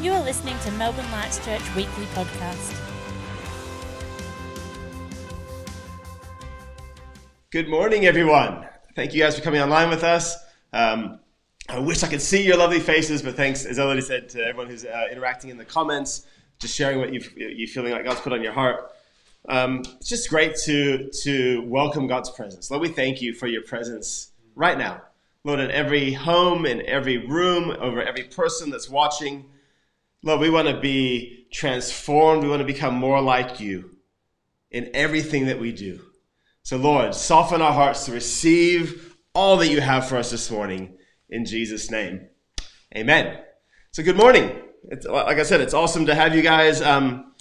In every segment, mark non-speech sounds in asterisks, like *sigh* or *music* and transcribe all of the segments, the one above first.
You are listening to Melbourne Lights Church Weekly Podcast. Good morning, everyone. Thank you guys for coming online with us. Um, I wish I could see your lovely faces, but thanks, as Elodie said, to everyone who's uh, interacting in the comments, just sharing what you've, you're feeling like God's put on your heart. Um, it's just great to, to welcome God's presence. Lord, we thank you for your presence right now. Lord, in every home, in every room, over every person that's watching. Lord, we want to be transformed. We want to become more like you in everything that we do. So, Lord, soften our hearts to receive all that you have for us this morning in Jesus' name. Amen. So, good morning. It's, like I said, it's awesome to have you guys. Um,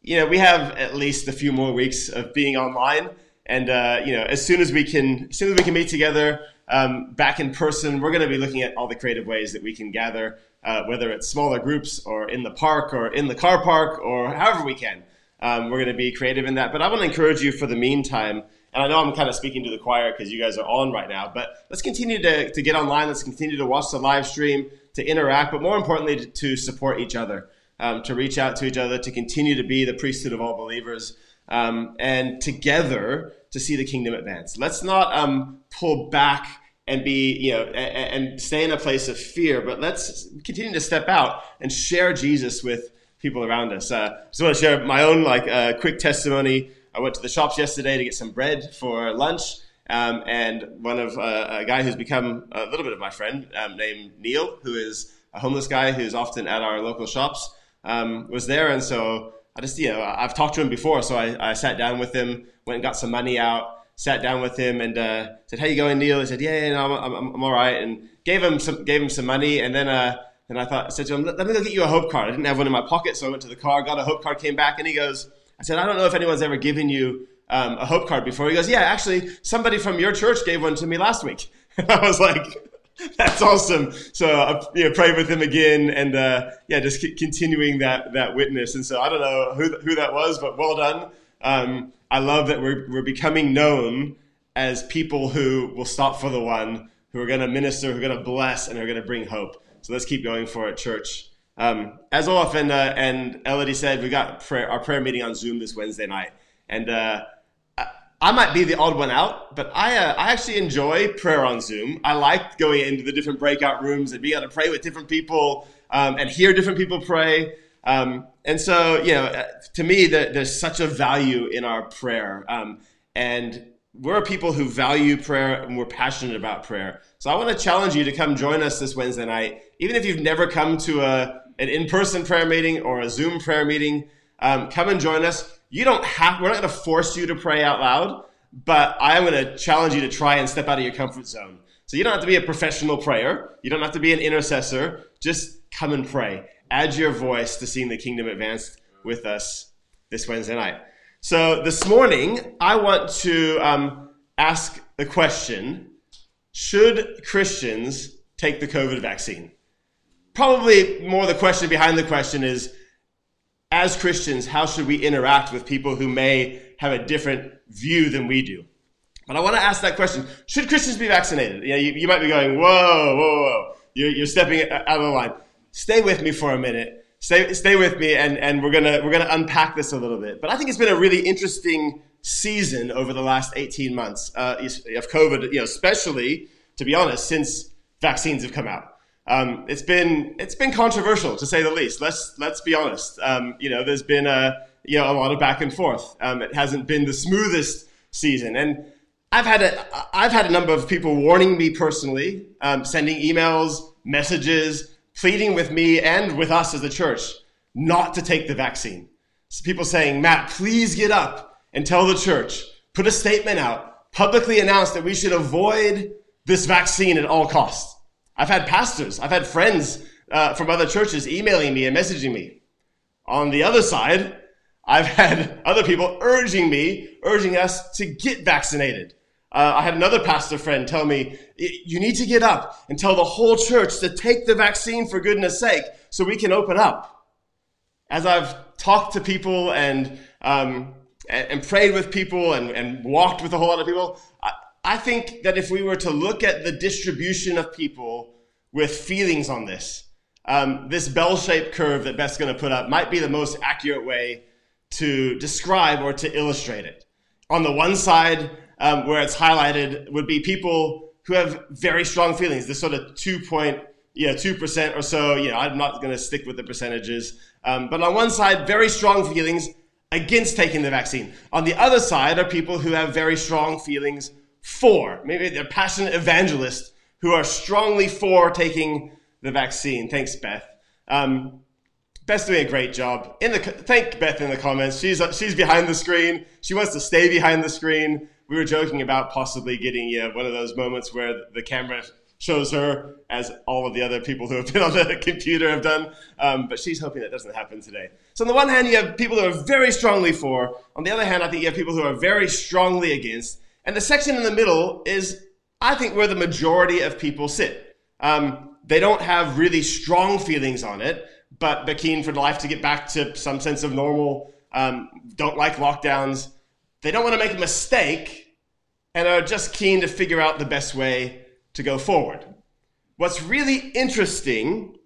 you know, we have at least a few more weeks of being online, and uh, you know, as soon as we can, as soon as we can meet together um, back in person, we're going to be looking at all the creative ways that we can gather, uh, whether it's smaller groups or in the park or in the car park or however we can. Um, we're going to be creative in that. But I want to encourage you for the meantime and I know I'm kind of speaking to the choir because you guys are on right now, but let's continue to, to get online. Let's continue to watch the live stream, to interact, but more importantly, to, support each other, um, to reach out to each other, to continue to be the priesthood of all believers, um, and together to see the kingdom advance. Let's not um, pull back and be, you know, and, and stay in a place of fear, but let's continue to step out and share Jesus with people around us. Uh, I just want to share my own like uh, quick testimony. I went to the shops yesterday to get some bread for lunch, um, and one of uh, a guy who's become a little bit of my friend um, named Neil, who is a homeless guy who's often at our local shops, um, was there, and so I just you know I've talked to him before, so I, I sat down with him, went and got some money out, sat down with him, and uh, said, "How you going, Neil?" He said, "Yeah, yeah no, I'm, I'm, I'm all right," and gave him some gave him some money, and then. Uh, and I thought, I said to him, let me go get you a hope card. I didn't have one in my pocket, so I went to the car, got a hope card, came back, and he goes, I said, I don't know if anyone's ever given you um, a hope card before. He goes, Yeah, actually, somebody from your church gave one to me last week. *laughs* I was like, *laughs* That's awesome. So I you know, prayed with him again, and uh, yeah, just c- continuing that that witness. And so I don't know who who that was, but well done. Um, I love that we're we're becoming known as people who will stop for the one, who are going to minister, who are going to bless, and who are going to bring hope. So let's keep going for it, church. Um, as often, uh, and Elodie said, we got prayer, our prayer meeting on Zoom this Wednesday night, and uh, I, I, might be the odd one out, but I uh, I actually enjoy prayer on Zoom. I like going into the different breakout rooms and being able to pray with different people um, and hear different people pray. Um, and so, you know, uh, to me, the, there's such a value in our prayer, um, and we're people who value prayer and we're passionate about prayer. So I want to challenge you to come join us this Wednesday night, even if you've never come to a an in-person prayer meeting or a Zoom prayer meeting, um, come and join us. You don't have. We're not going to force you to pray out loud, but I am going to challenge you to try and step out of your comfort zone. So you don't have to be a professional prayer. You don't have to be an intercessor. Just come and pray. Add your voice to seeing the kingdom advance with us this Wednesday night. So this morning, I want to um, ask the question: Should Christians take the COVID vaccine? probably more the question behind the question is as Christians, how should we interact with people who may have a different view than we do? But I want to ask that question. Should Christians be vaccinated? You, know, you, you might be going, whoa, whoa, whoa. You're, you're stepping out of the line. Stay with me for a minute. Stay, stay with me and, and we're gonna, we're gonna unpack this a little bit. But I think it's been a really interesting season over the last 18 months uh, of COVID, you know, especially, to be honest, since vaccines have come out. Um, it's been it's been controversial to say the least. Let's let's be honest. Um, you know, there's been a you know a lot of back and forth. Um, it hasn't been the smoothest season, and I've had a I've had a number of people warning me personally, um, sending emails, messages, pleading with me and with us as a church not to take the vaccine. So people saying, Matt, please get up and tell the church, put a statement out, publicly announce that we should avoid this vaccine at all costs. I've had pastors, I've had friends uh, from other churches emailing me and messaging me. On the other side, I've had *laughs* other people urging me, urging us to get vaccinated. Uh, I had another pastor friend tell me, you need to get up and tell the whole church to take the vaccine for goodness sake so we can open up. As I've talked to people and, um, and, prayed with people and, and walked with a whole lot of people, I, I think that if we were to look at the distribution of people with feelings on this, um, this bell-shaped curve that Beth's going to put up might be the most accurate way to describe or to illustrate it. On the one side, um, where it's highlighted, would be people who have very strong feelings. This sort of two point, know, two percent or so. Know, I'm not going to stick with the percentages, um, but on one side, very strong feelings against taking the vaccine. On the other side are people who have very strong feelings for. Maybe they're passionate evangelists who are strongly for taking the vaccine. Thanks, Beth. Um, Beth's doing a great job. In the thank Beth in the comments. She's she's behind the screen. She wants to stay behind the screen. We were joking about possibly getting you know, one of those moments where the camera shows her as all of the other people who have been on the *laughs* computer have done. Um, but she's hoping that doesn't happen today. So on the one hand, you have people who are very strongly for. On the other hand, I think you have people who are very strongly against. And the section in the middle is, I think, where the majority of people sit. Um, they don't have really strong feelings on it, but they're keen for life to get back to some sense of normal. Um, don't like lockdowns. They don't want to make a mistake and are just keen to figure out the best way to go forward. What's really interesting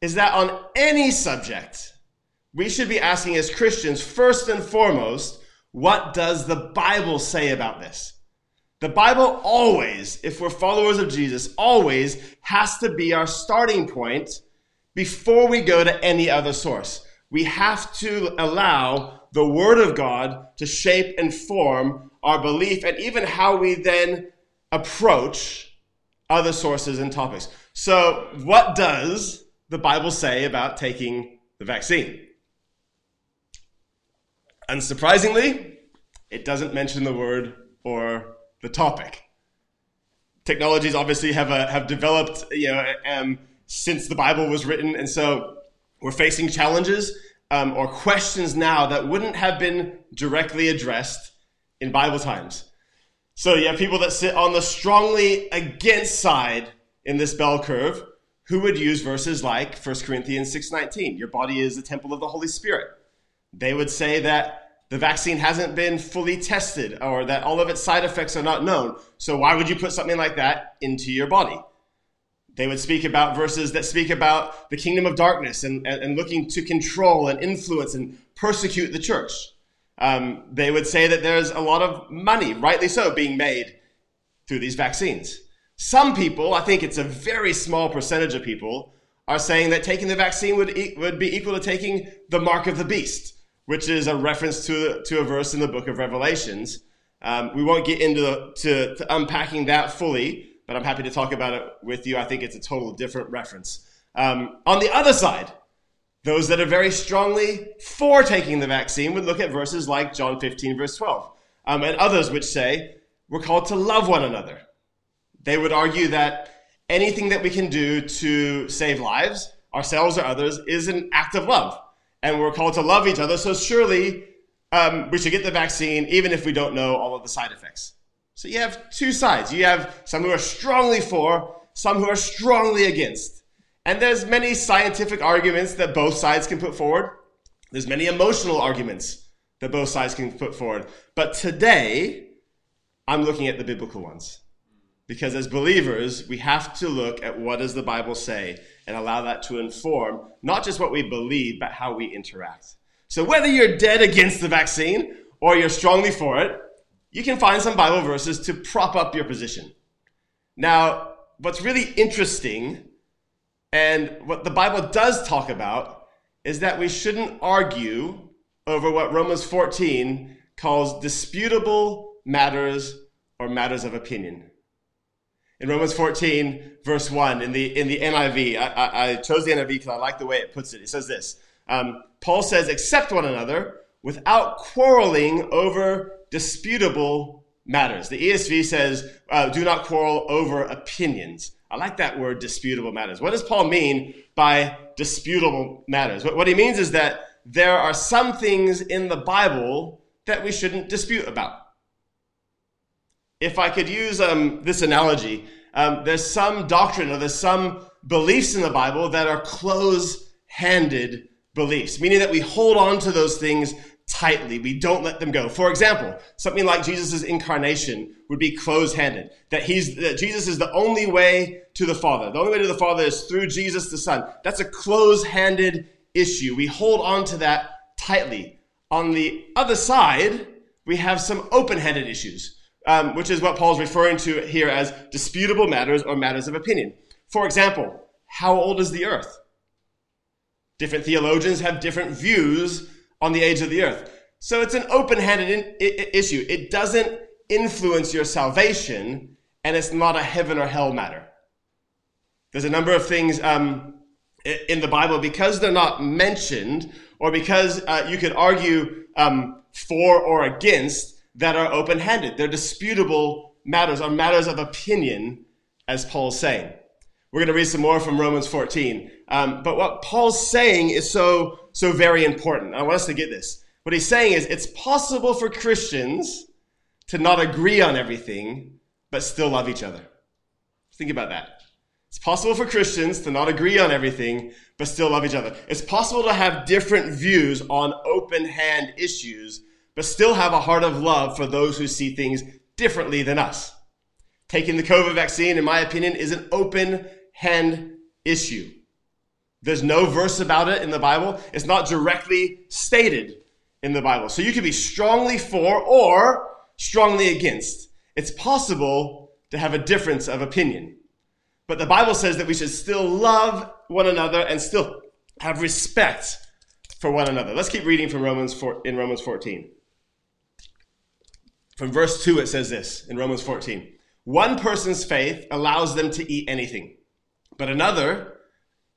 is that on any subject, we should be asking as Christians, first and foremost, what does the Bible say about this? The Bible always, if we're followers of Jesus, always has to be our starting point before we go to any other source. We have to allow the Word of God to shape and form our belief and even how we then approach other sources and topics. So, what does the Bible say about taking the vaccine? Unsurprisingly, it doesn't mention the word or the topic. Technologies obviously have, a, have developed you know, um, since the Bible was written, and so we're facing challenges um, or questions now that wouldn't have been directly addressed in Bible times. So you have people that sit on the strongly against side in this bell curve who would use verses like 1 Corinthians 6:19, your body is the temple of the Holy Spirit. They would say that the vaccine hasn't been fully tested or that all of its side effects are not known. So why would you put something like that into your body? They would speak about verses that speak about the kingdom of darkness and, and, and looking to control and influence and persecute the church. Um, they would say that there's a lot of money, rightly so, being made through these vaccines. Some people, I think it's a very small percentage of people, are saying that taking the vaccine would, e- would be equal to taking the mark of the beast which is a reference to, to a verse in the book of Revelations. Um, we won't get into the, to, to, unpacking that fully, but I'm happy to talk about it with you. I think it's a total different reference. Um, on the other side, those that are very strongly for taking the vaccine would look at verses like John 15, verse 12, um, and others which say we're called to love one another. They would argue that anything that we can do to save lives, ourselves or others, is an act of love and we're called to love each other. So surely um, we should get the vaccine, even if we don't know all of the side effects. So you have two sides. You have some who are strongly for, some who are strongly against. And there's many scientific arguments that both sides can put forward. There's many emotional arguments that both sides can put forward. But today, I'm looking at the biblical ones. Because as believers, we have to look at what does the Bible say and allow that to inform not just what we believe, but how we interact. So whether you're dead against the vaccine or you're strongly for it, you can find some Bible verses to prop up your position. Now, what's really interesting and what the Bible does talk about is that we shouldn't argue over what Romans 14 calls disputable matters or matters of opinion in Romans 14, verse 1, in the, in the NIV, I, I, I chose the NIV because I like the way it puts it. It says this um, Paul says, accept one another without quarreling over disputable matters. The ESV says, uh, do not quarrel over opinions. I like that word, disputable matters. What does Paul mean by disputable matters? What, what he means is that there are some things in the Bible that we shouldn't dispute about if I could use um, this analogy, um, there's some doctrine or there's some beliefs in the Bible that are close handed beliefs, meaning that we hold on to those things tightly. We don't let them go. For example, something like Jesus' incarnation would be close-handed. That he's that Jesus is the only way to the Father. The only way to the Father is through Jesus the Son. That's a close-handed issue. We hold on to that tightly. On the other side, we have some open-handed issues, um, which is what Paul's referring to here as disputable matters or matters of opinion. For example, how old is the earth? Different theologians have different views on the age of the earth. So it's an open handed issue. It doesn't influence your salvation, and it's not a heaven or hell matter. There's a number of things um, in the Bible because they're not mentioned, or because uh, you could argue um, for or against, that are open handed. They're disputable matters, or matters of opinion, as Paul's saying. We're going to read some more from Romans 14. Um, but what Paul's saying is so, so very important. I want us to get this. What he's saying is it's possible for Christians to not agree on everything, but still love each other. Think about that. It's possible for Christians to not agree on everything, but still love each other. It's possible to have different views on open hand issues, but still have a heart of love for those who see things differently than us. Taking the COVID vaccine, in my opinion, is an open hand issue. There's no verse about it in the Bible. It's not directly stated in the Bible. So you can be strongly for or strongly against. It's possible to have a difference of opinion. But the Bible says that we should still love one another and still have respect for one another. Let's keep reading from Romans 4, in Romans 14. From verse 2 it says this in Romans 14. One person's faith allows them to eat anything. But another,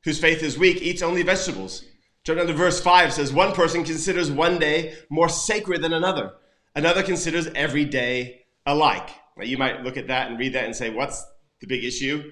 whose faith is weak, eats only vegetables. Jump down to verse 5 says, One person considers one day more sacred than another. Another considers every day alike. Now, you might look at that and read that and say, What's the big issue?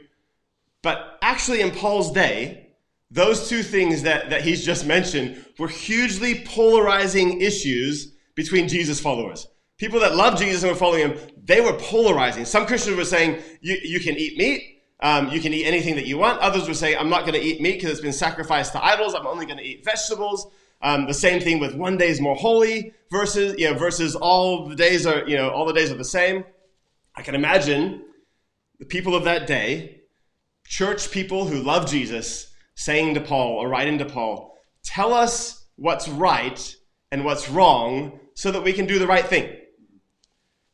But actually, in Paul's day, those two things that, that he's just mentioned were hugely polarizing issues between Jesus followers. People that loved Jesus and were following him, they were polarizing. Some Christians were saying, you, you can eat meat. Um, you can eat anything that you want. Others would say, I'm not going to eat meat because it's been sacrificed to idols. I'm only going to eat vegetables. Um, the same thing with one day is more holy versus, you know, versus all the days are, you know, all the days are the same. I can imagine the people of that day, church people who love Jesus, saying to Paul or writing to Paul, tell us what's right and what's wrong so that we can do the right thing.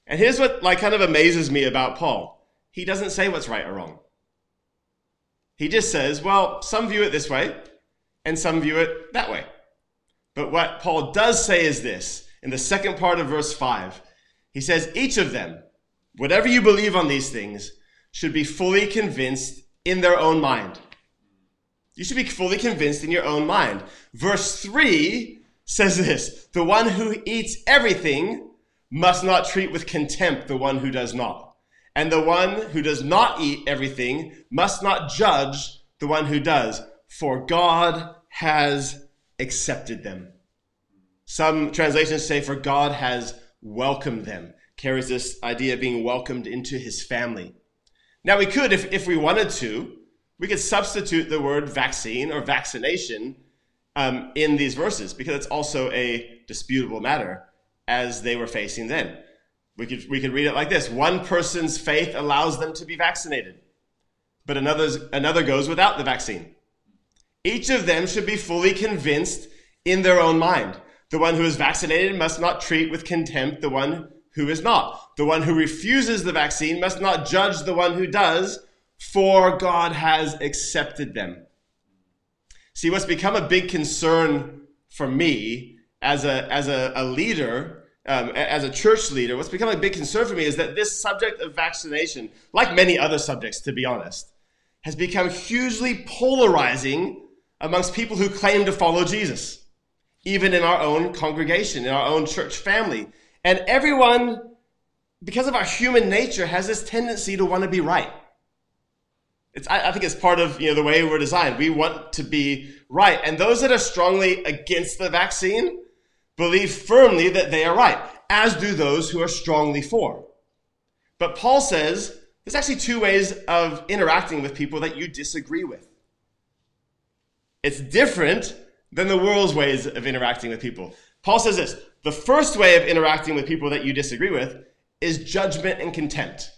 And here's what like kind of amazes me about Paul. He doesn't say what's right or wrong. He just says, well, some view it this way and some view it that way. But what Paul does say is this in the second part of verse 5. He says, each of them, whatever you believe on these things, should be fully convinced in their own mind. You should be fully convinced in your own mind. Verse 3 says this The one who eats everything must not treat with contempt the one who does not. And the one who does not eat everything must not judge the one who does, for God has accepted them. Some translations say, for God has welcomed them, carries this idea of being welcomed into his family. Now, we could, if, if we wanted to, we could substitute the word vaccine or vaccination um, in these verses because it's also a disputable matter as they were facing then. We could, we could read it like this One person's faith allows them to be vaccinated, but another goes without the vaccine. Each of them should be fully convinced in their own mind. The one who is vaccinated must not treat with contempt the one who is not. The one who refuses the vaccine must not judge the one who does, for God has accepted them. See, what's become a big concern for me as a, as a, a leader um, as a church leader, what's become a big concern for me is that this subject of vaccination, like many other subjects, to be honest, has become hugely polarizing amongst people who claim to follow Jesus, even in our own congregation, in our own church family. And everyone, because of our human nature, has this tendency to want to be right. It's, I, I think it's part of you know, the way we're designed. We want to be right. And those that are strongly against the vaccine, believe firmly that they are right, as do those who are strongly for. But Paul says there's actually two ways of interacting with people that you disagree with. It's different than the world's ways of interacting with people. Paul says this The first way of interacting with people that you disagree with is judgment and contempt.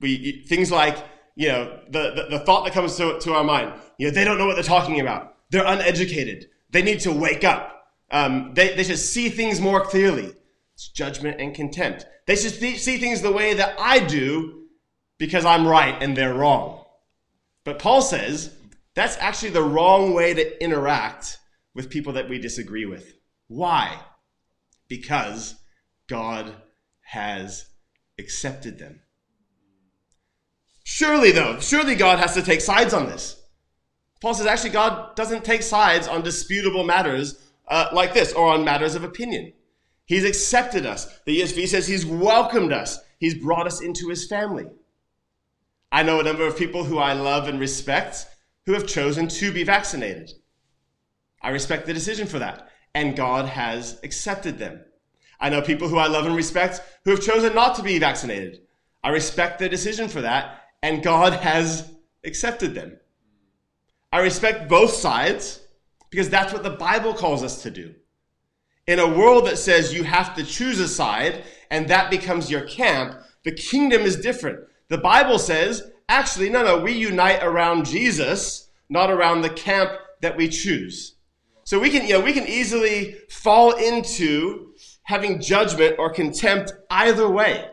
We, things like, you know, the, the, the thought that comes to, to our mind, you know, they don't know what they're talking about. They're uneducated. They need to wake up. Um, they, they should see things more clearly. It's judgment and contempt. They should th- see things the way that I do because I'm right and they're wrong. But Paul says that's actually the wrong way to interact with people that we disagree with. Why? Because God has accepted them. Surely, though, surely God has to take sides on this. Paul says actually, God doesn't take sides on disputable matters uh, like this or on matters of opinion. He's accepted us. The ESV says he's welcomed us, he's brought us into his family. I know a number of people who I love and respect who have chosen to be vaccinated. I respect the decision for that, and God has accepted them. I know people who I love and respect who have chosen not to be vaccinated. I respect their decision for that, and God has accepted them. I respect both sides because that's what the Bible calls us to do. In a world that says you have to choose a side and that becomes your camp, the kingdom is different. The Bible says, actually, no, no, we unite around Jesus, not around the camp that we choose. So we can, you know, we can easily fall into having judgment or contempt either way.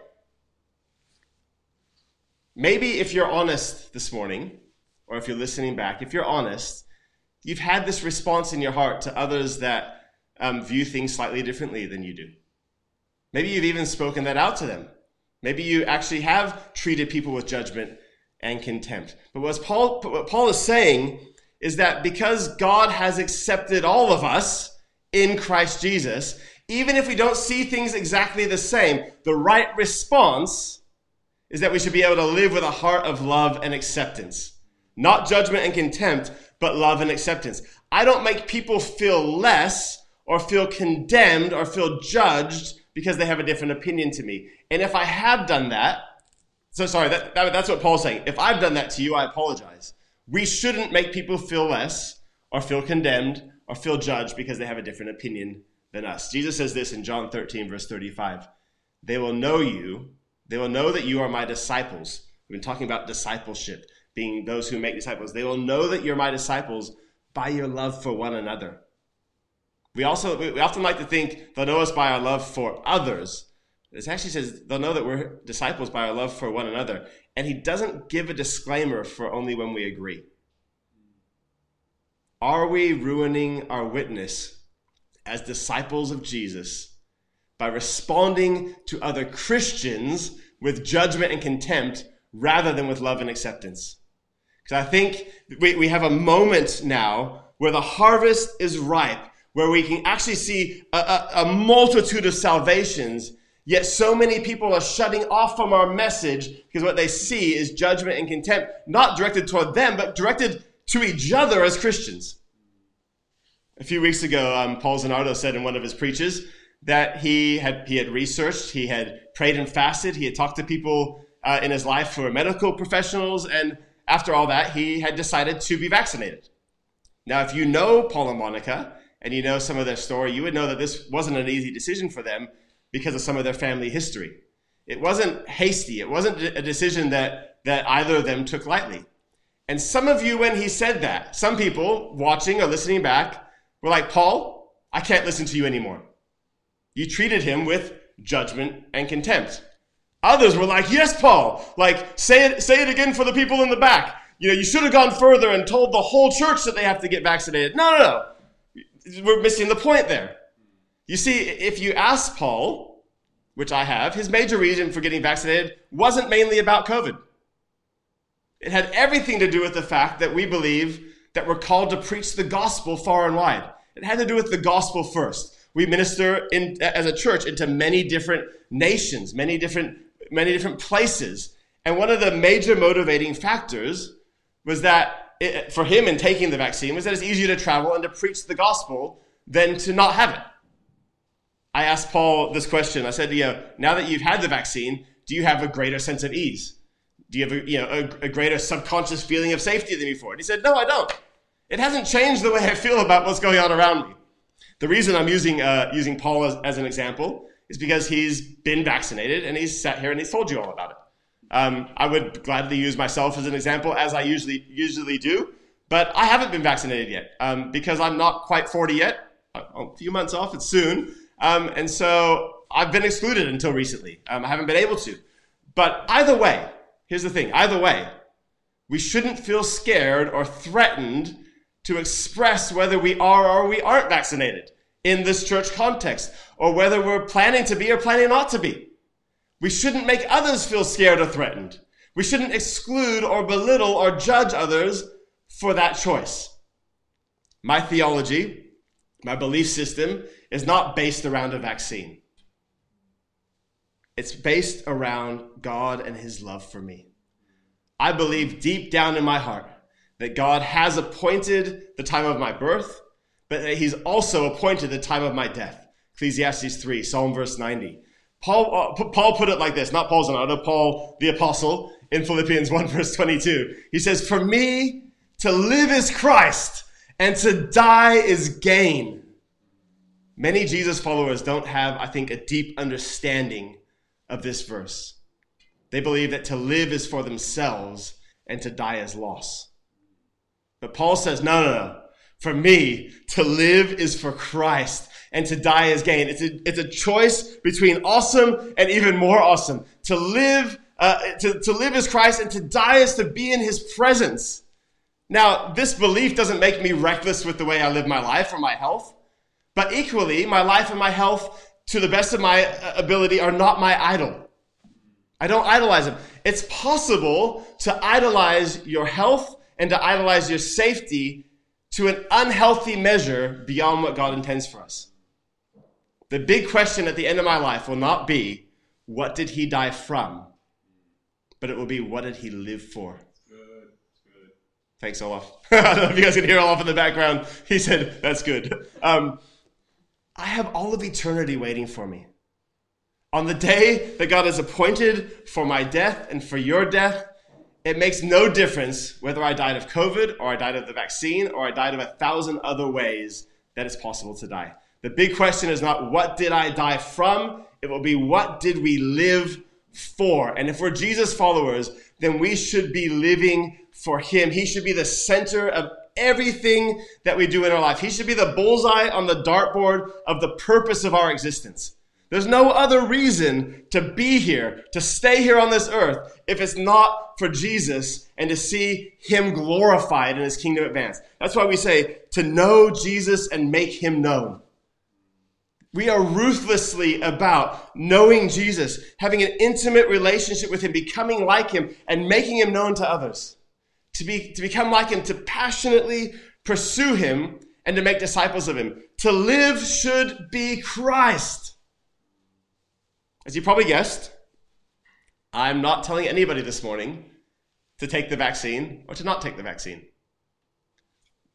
Maybe if you're honest this morning, or if you're listening back, if you're honest, you've had this response in your heart to others that um, view things slightly differently than you do. Maybe you've even spoken that out to them. Maybe you actually have treated people with judgment and contempt. But what Paul, what Paul is saying is that because God has accepted all of us in Christ Jesus, even if we don't see things exactly the same, the right response is that we should be able to live with a heart of love and acceptance. Not judgment and contempt, but love and acceptance. I don't make people feel less or feel condemned or feel judged because they have a different opinion to me. And if I have done that, so sorry, that, that, that's what Paul's saying. If I've done that to you, I apologize. We shouldn't make people feel less or feel condemned or feel judged because they have a different opinion than us. Jesus says this in John 13, verse 35. They will know you, they will know that you are my disciples. We've been talking about discipleship, being those who make disciples. They will know that you're my disciples by your love for one another. We also we often like to think they'll know us by our love for others. It actually says they'll know that we're disciples by our love for one another. And he doesn't give a disclaimer for only when we agree. Are we ruining our witness as disciples of Jesus by responding to other Christians with judgment and contempt rather than with love and acceptance? Because I think we, we have a moment now where the harvest is ripe where we can actually see a, a, a multitude of salvations, yet so many people are shutting off from our message because what they see is judgment and contempt, not directed toward them, but directed to each other as Christians. A few weeks ago, um, Paul Zanardo said in one of his preaches that he had, he had researched, he had prayed and fasted, he had talked to people uh, in his life who are medical professionals, and after all that, he had decided to be vaccinated. Now, if you know Paul and Monica, and you know some of their story, you would know that this wasn't an easy decision for them because of some of their family history. It wasn't hasty. It wasn't a decision that, that either of them took lightly. And some of you, when he said that, some people watching or listening back were like, Paul, I can't listen to you anymore. You treated him with judgment and contempt. Others were like, yes, Paul, like, say it, say it again for the people in the back. You know, you should have gone further and told the whole church that they have to get vaccinated. No, no, no we're missing the point there. You see, if you ask Paul, which I have, his major reason for getting vaccinated wasn't mainly about COVID. It had everything to do with the fact that we believe that we're called to preach the gospel far and wide. It had to do with the gospel first. We minister in, as a church into many different nations, many different, many different places. And one of the major motivating factors was that it, for him in taking the vaccine was that it's easier to travel and to preach the gospel than to not have it. I asked Paul this question. I said, you know, now that you've had the vaccine, do you have a greater sense of ease? Do you have a, you know, a, a greater subconscious feeling of safety than before? And he said, no, I don't. It hasn't changed the way I feel about what's going on around me. The reason I'm using, uh, using Paul as, as, an example is because he's been vaccinated and he's sat here and he's told you all about it. Um, I would gladly use myself as an example, as I usually, usually do, but I haven't been vaccinated yet um, because I'm not quite 40 yet. A few months off, it's soon. Um, and so I've been excluded until recently. Um, I haven't been able to. But either way, here's the thing either way, we shouldn't feel scared or threatened to express whether we are or we aren't vaccinated in this church context, or whether we're planning to be or planning not to be. We shouldn't make others feel scared or threatened. We shouldn't exclude or belittle or judge others for that choice. My theology, my belief system, is not based around a vaccine. It's based around God and His love for me. I believe deep down in my heart that God has appointed the time of my birth, but He's also appointed the time of my death. Ecclesiastes 3, Psalm verse 90. Paul, uh, Paul put it like this, not Paul Zanardo, Paul the apostle in Philippians 1 *laughs* verse 22. He says, For me to live is Christ and to die is gain. Many Jesus followers don't have, I think, a deep understanding of this verse. They believe that to live is for themselves and to die is loss. But Paul says, no, no, no. For me, to live is for Christ and to die is gain. It's a, it's a choice between awesome and even more awesome. To live, uh, to, to live is Christ and to die is to be in his presence. Now, this belief doesn't make me reckless with the way I live my life or my health, but equally, my life and my health to the best of my uh, ability, are not my idol. I don't idolize them. It's possible to idolize your health and to idolize your safety to an unhealthy measure beyond what God intends for us. The big question at the end of my life will not be, what did he die from? But it will be, what did he live for? Good. Thanks, Olaf. *laughs* I don't know if you guys can hear Olaf in the background. He said, that's good. Um, I have all of eternity waiting for me. On the day that God has appointed for my death and for your death, it makes no difference whether I died of COVID or I died of the vaccine or I died of a thousand other ways that it's possible to die. The big question is not what did I die from? It will be what did we live for? And if we're Jesus followers, then we should be living for Him. He should be the center of everything that we do in our life. He should be the bullseye on the dartboard of the purpose of our existence. There's no other reason to be here, to stay here on this earth, if it's not for Jesus and to see Him glorified and His kingdom advance. That's why we say to know Jesus and make Him known. We are ruthlessly about knowing Jesus, having an intimate relationship with Him, becoming like Him, and making Him known to others to, be, to become like him, to passionately pursue him, and to make disciples of him. To live should be Christ. As you probably guessed, I'm not telling anybody this morning to take the vaccine or to not take the vaccine.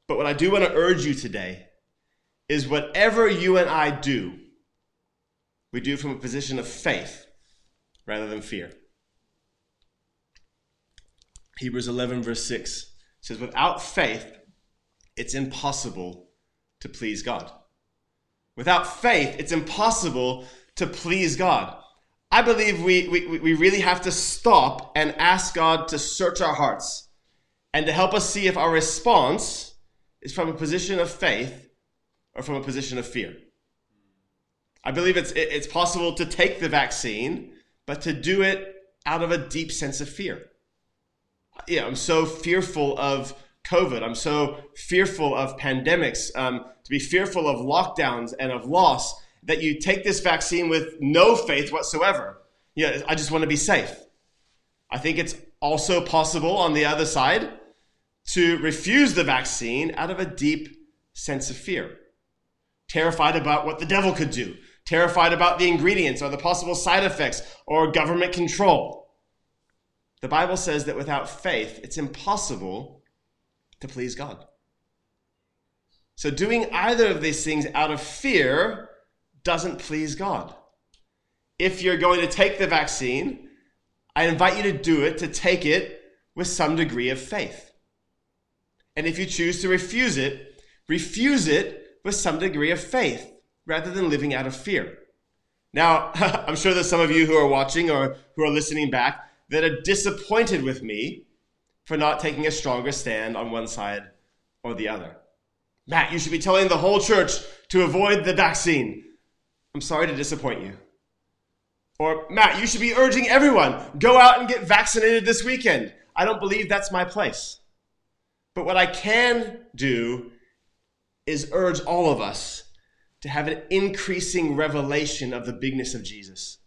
But what I do want to urge you today is whatever you and I do, we do from a position of faith rather than fear. Hebrews 11, verse 6 says, Without faith, it's impossible to please God. Without faith, it's impossible to please God. I believe we, we, we really have to stop and ask God to search our hearts and to help us see if our response is from a position of faith or from a position of fear. I believe it's, it's possible to take the vaccine, but to do it out of a deep sense of fear yeah, I'm so fearful of COVID. I'm so fearful of pandemics, um, to be fearful of lockdowns and of loss that you take this vaccine with no faith whatsoever. Yeah, I just want to be safe. I think it's also possible on the other side to refuse the vaccine out of a deep sense of fear, terrified about what the devil could do, terrified about the ingredients or the possible side effects or government control. The Bible says that without faith, it's impossible to please God. So, doing either of these things out of fear doesn't please God. If you're going to take the vaccine, I invite you to do it, to take it with some degree of faith. And if you choose to refuse it, refuse it with some degree of faith rather than living out of fear. Now, *laughs* I'm sure there's some of you who are watching or who are listening back that are disappointed with me for not taking a stronger stand on one side or the other. Matt, you should be telling the whole church to avoid the vaccine. I'm sorry to disappoint you. Or, Matt, you should be urging everyone, go out and get vaccinated this weekend. I don't believe that's my place. But what I can do is urge all of us to have an increasing revelation of the bigness of Jesus.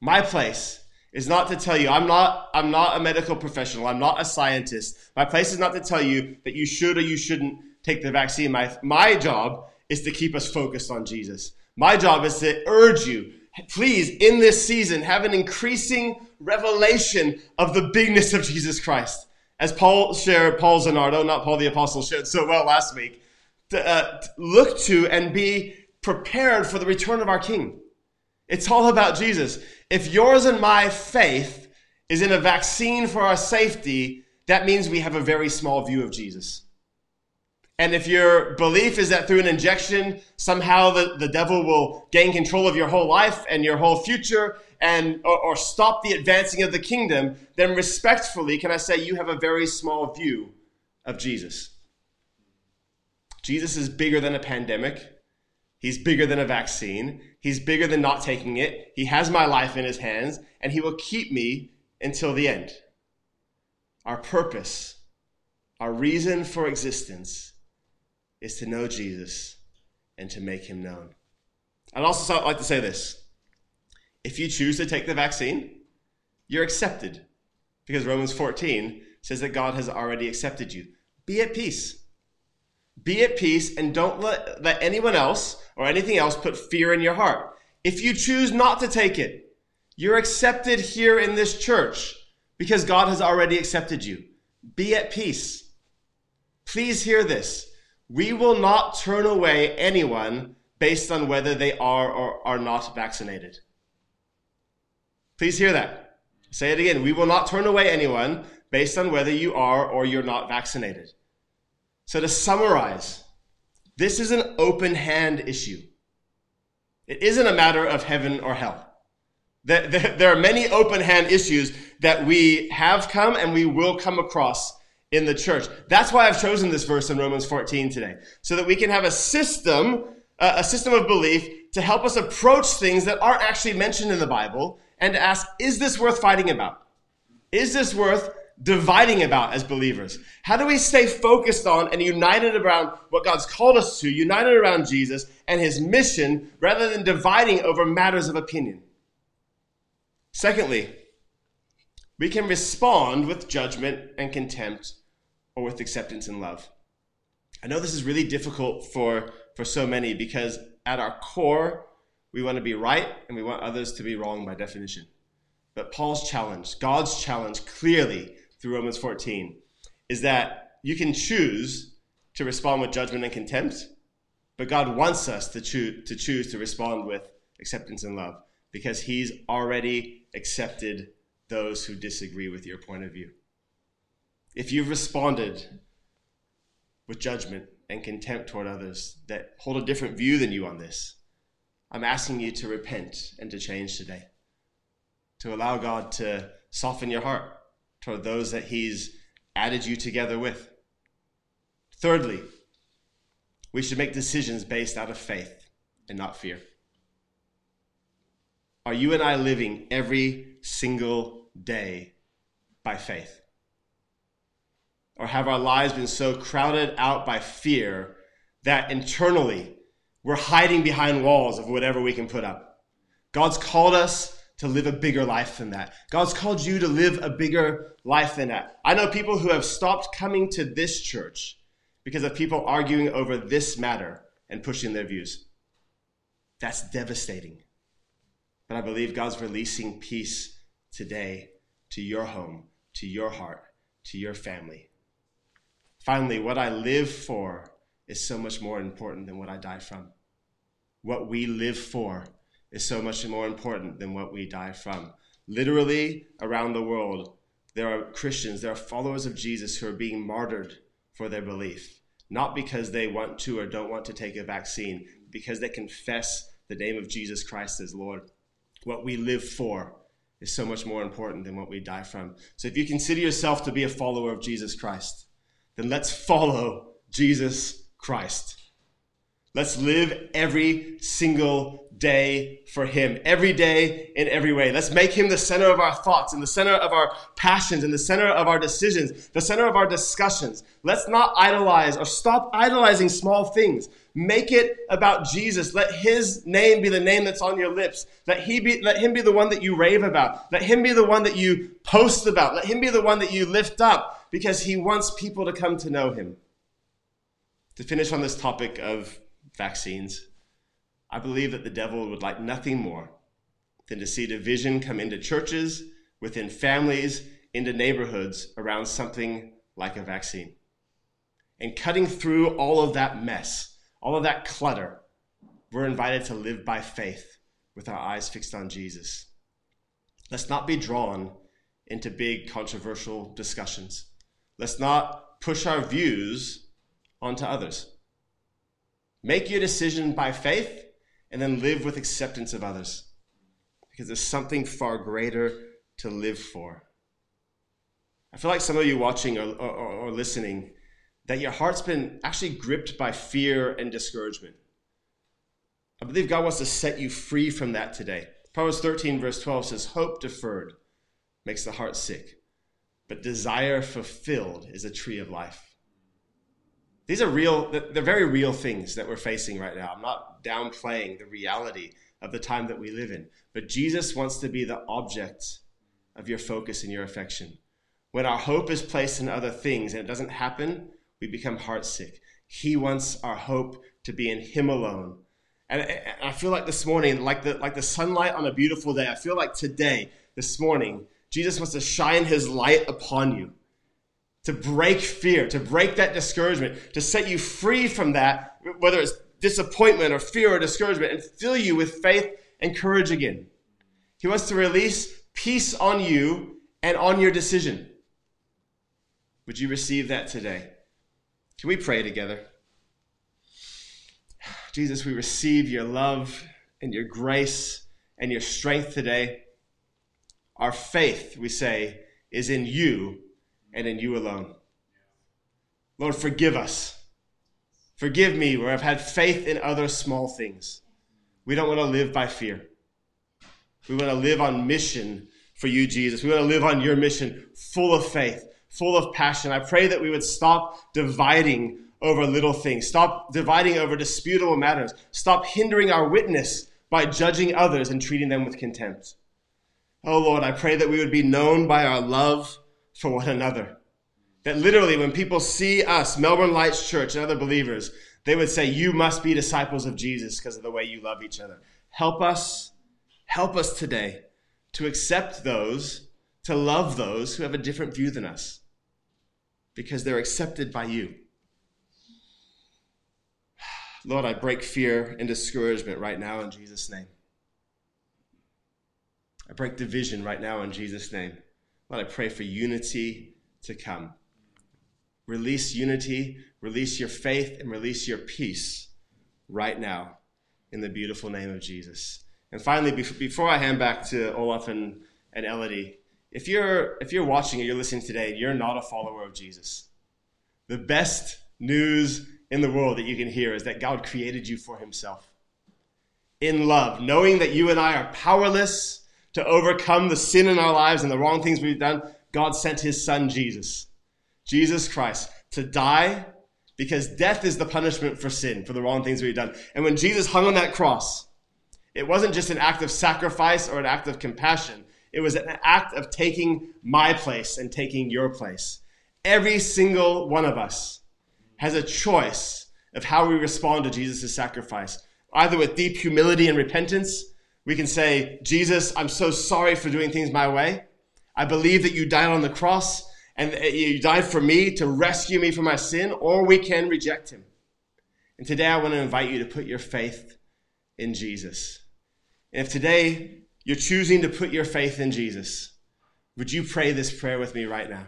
My place is not to tell you I'm not I'm not a medical professional, I'm not a scientist. My place is not to tell you that you should or you shouldn't take the vaccine. My my job is to keep us focused on Jesus. My job is to urge you, please in this season have an increasing revelation of the bigness of Jesus Christ. As Paul shared, Paul Zanardo, not Paul the Apostle, shared so well last week, to, uh, to look to and be prepared for the return of our King. It's all about Jesus. If yours and my faith is in a vaccine for our safety, that means we have a very small view of Jesus. And if your belief is that through an injection, somehow the, the devil will gain control of your whole life and your whole future and or, or stop the advancing of the kingdom, then respectfully, can I say you have a very small view of Jesus. Jesus is bigger than a pandemic. He's bigger than a vaccine. He's bigger than not taking it. He has my life in his hands, and he will keep me until the end. Our purpose, our reason for existence, is to know Jesus and to make him known. I'd also like to say this if you choose to take the vaccine, you're accepted because Romans 14 says that God has already accepted you. Be at peace. Be at peace and don't let, let anyone else or anything else put fear in your heart. If you choose not to take it, you're accepted here in this church because God has already accepted you. Be at peace. Please hear this. We will not turn away anyone based on whether they are or are not vaccinated. Please hear that. Say it again. We will not turn away anyone based on whether you are or you're not vaccinated. So, to summarize, this is an open hand issue. It isn't a matter of heaven or hell. There are many open hand issues that we have come and we will come across in the church. That's why I've chosen this verse in Romans 14 today, so that we can have a system, a system of belief to help us approach things that aren't actually mentioned in the Bible and to ask, is this worth fighting about? Is this worth dividing about as believers? How do we stay focused on and united around what God's called us to, united around Jesus and his mission, rather than dividing over matters of opinion? Secondly, we can respond with judgment and contempt or with acceptance and love. I know this is really difficult for, for so many because at our core, we want to be right and we want others to be wrong by definition. But Paul's challenge, God's challenge clearly through Romans 14 is that you can choose to respond with judgment and contempt, but God wants us to, choose to choose to respond with acceptance and love because He's already accepted those who disagree with your point of view. If you've responded with judgment and contempt toward others that hold a different view than you on this, I'm asking you to repent and to change today, to allow God to soften your heart toward those that He's added you together with. Thirdly, we should make decisions based out of faith and not fear. Are you and I living every single day by faith? Or have our lives been so crowded out by fear that internally we're hiding behind walls of whatever we can put up? God's called us to live a bigger life than that. God's called you to live a bigger life than that. I know people who have stopped coming to this church because of people arguing over this matter and pushing their views. That's devastating. But I believe God's releasing peace today to your home, to your heart, to your family. Finally, what I live for is so much more important than what I die from. What we live for is so much more important than what we die from. Literally, around the world, there are Christians, there are followers of Jesus who are being martyred for their belief. not because they want to or don't want to take a vaccine, because they confess the name of Jesus Christ as Lord. What we live for is so much more important than what we die from. So if you consider yourself to be a follower of Jesus Christ, then let's follow Jesus Christ. Let's live every single day for Him, every day in every way. Let's make Him the center of our thoughts and the center of our passions and the center of our decisions, the center of our discussions. Let's not idolize or stop idolizing small things. Make it about Jesus. Let His name be the name that's on your lips. Let, he be, let Him be the one that you rave about. Let Him be the one that you post about. Let Him be the one that you lift up because He wants people to come to know Him. To finish on this topic of vaccines. I believe that the devil would like nothing more than to see division come into churches, within families, into neighborhoods around something like a vaccine. And cutting through all of that mess, all of that clutter, we're invited to live by faith with our eyes fixed on Jesus. Let's not be drawn into big controversial discussions. Let's not push our views onto others. Make your decision by faith and then live with acceptance of others because there's something far greater to live for. I feel like some of you watching or, or, or listening, that your heart's been actually gripped by fear and discouragement. I believe God wants to set you free from that today. Proverbs 13, verse 12 says, Hope deferred makes the heart sick, but desire fulfilled is a tree of life. These are real, they're very real things that we're facing right now. I'm not downplaying the reality of the time that we live in, but Jesus wants to be the object of your focus and your affection. When our hope is placed in other things and it doesn't happen, we become heartsick. He wants our hope to be in Him alone. And I feel like this morning, like the, like the sunlight on a beautiful day, I feel like today, this morning, Jesus wants to shine His light upon you to break fear, to break that discouragement, to set you free from that, whether it's disappointment or fear or discouragement, and fill you with faith and courage again. He wants to release peace on you and on your decision. Would you receive that today? Can we pray together? Jesus, we receive your love and your grace and your strength today. Our faith, we say, is in you and in you alone. Lord, forgive us. Forgive me where I've had faith in other small things. We don't want to live by fear. We want to live on mission for you, Jesus. We want to live on your mission full of faith, full of passion. I pray that we would stop dividing over little things, stop dividing over disputable matters, stop hindering our witness by judging others and treating them with contempt. Oh Lord, I pray that we would be known by our love for one another. That literally, when people see us, Melbourne Lights Church and other believers, they would say, You must be disciples of Jesus because of the way you love each other. Help us, help us today to accept those, to love those who have a different view than us because they're accepted by you. *sighs* Lord, I break fear and discouragement right now in Jesus' name. I break division right now in Jesus' name. Lord, I pray for unity to come. Release unity, release your faith, and release your peace right now in the beautiful name of Jesus. And finally, before I hand back to Olaf and, and Elodie, if you're, if you're watching or you're listening today and you're not a follower of Jesus, the best news in the world that you can hear is that God created you for himself. In love, knowing that you and I are powerless to overcome the sin in our lives and the wrong things we've done, God sent his son Jesus, Jesus Christ, to die because death is the punishment for sin, for the wrong things we've done. And when Jesus hung on that cross, it wasn't just an act of sacrifice or an act of compassion. It was an act of taking my place and taking your place. Every single one of us has a choice of how we respond to Jesus' sacrifice, either with deep humility and repentance we can say, Jesus, I'm so sorry for doing things my way. I believe that you died on the cross and you died for me to rescue me from my sin, or we can reject him. And today I want to invite you to put your faith in Jesus. And if today you're choosing to put your faith in Jesus, would you pray this prayer with me right now?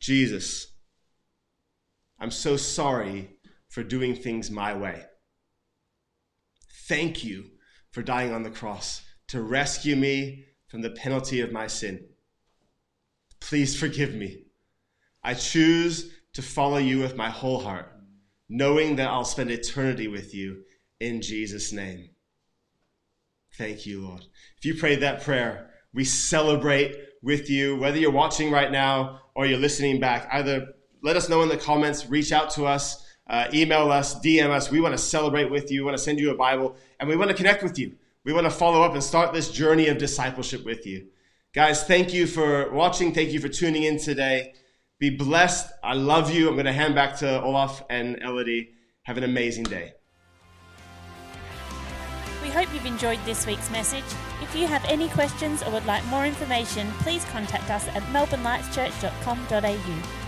Jesus, I'm so sorry for doing things my way. Thank you for dying on the cross to rescue me from the penalty of my sin. Please forgive me. I choose to follow you with my whole heart, knowing that I'll spend eternity with you in Jesus' name. Thank you, Lord. If you prayed that prayer, we celebrate with you, whether you're watching right now or you're listening back. Either let us know in the comments, reach out to us, uh, email us, DM us. We want to celebrate with you. We want to send you a Bible, and we want to connect with you. We want to follow up and start this journey of discipleship with you. Guys, thank you for watching. Thank you for tuning in today. Be blessed. I love you. I'm going to hand back to Olaf and Elodie. Have an amazing day. We hope you've enjoyed this week's message. If you have any questions or would like more information, please contact us at melbournelightschurch.com.au.